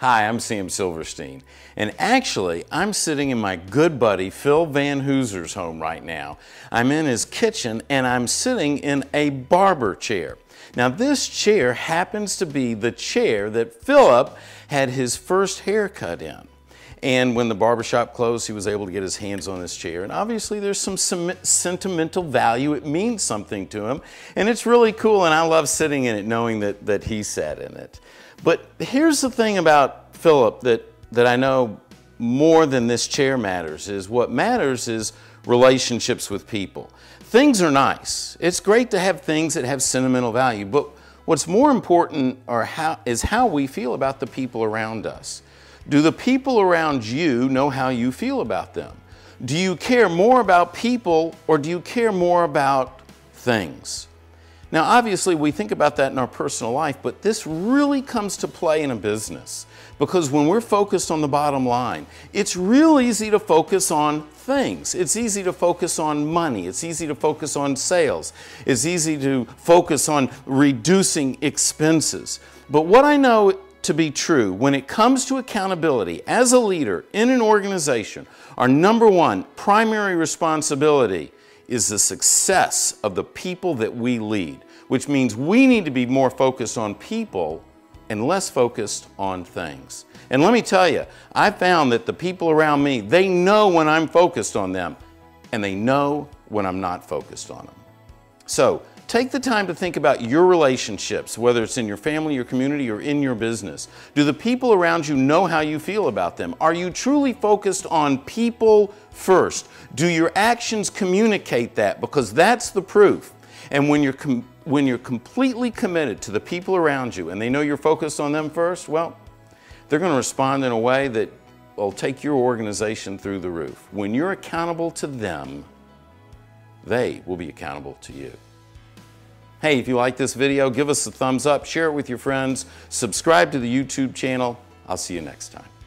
Hi, I'm Sam Silverstein, and actually, I'm sitting in my good buddy Phil Van Hooser's home right now. I'm in his kitchen and I'm sitting in a barber chair. Now, this chair happens to be the chair that Philip had his first haircut in. And when the barbershop closed, he was able to get his hands on this chair. And obviously, there's some sentimental value. It means something to him. And it's really cool. And I love sitting in it knowing that, that he sat in it. But here's the thing about Philip that, that I know more than this chair matters is what matters is relationships with people. Things are nice. It's great to have things that have sentimental value, but what's more important are how, is how we feel about the people around us. Do the people around you know how you feel about them? Do you care more about people or do you care more about things? Now, obviously, we think about that in our personal life, but this really comes to play in a business because when we're focused on the bottom line, it's real easy to focus on things. It's easy to focus on money. It's easy to focus on sales. It's easy to focus on reducing expenses. But what I know to be true when it comes to accountability as a leader in an organization, our number one primary responsibility is the success of the people that we lead, which means we need to be more focused on people and less focused on things. And let me tell you, I found that the people around me, they know when I'm focused on them and they know when I'm not focused on them. So Take the time to think about your relationships, whether it's in your family, your community, or in your business. Do the people around you know how you feel about them? Are you truly focused on people first? Do your actions communicate that? Because that's the proof. And when you're, when you're completely committed to the people around you and they know you're focused on them first, well, they're going to respond in a way that will take your organization through the roof. When you're accountable to them, they will be accountable to you. Hey, if you like this video, give us a thumbs up, share it with your friends, subscribe to the YouTube channel. I'll see you next time.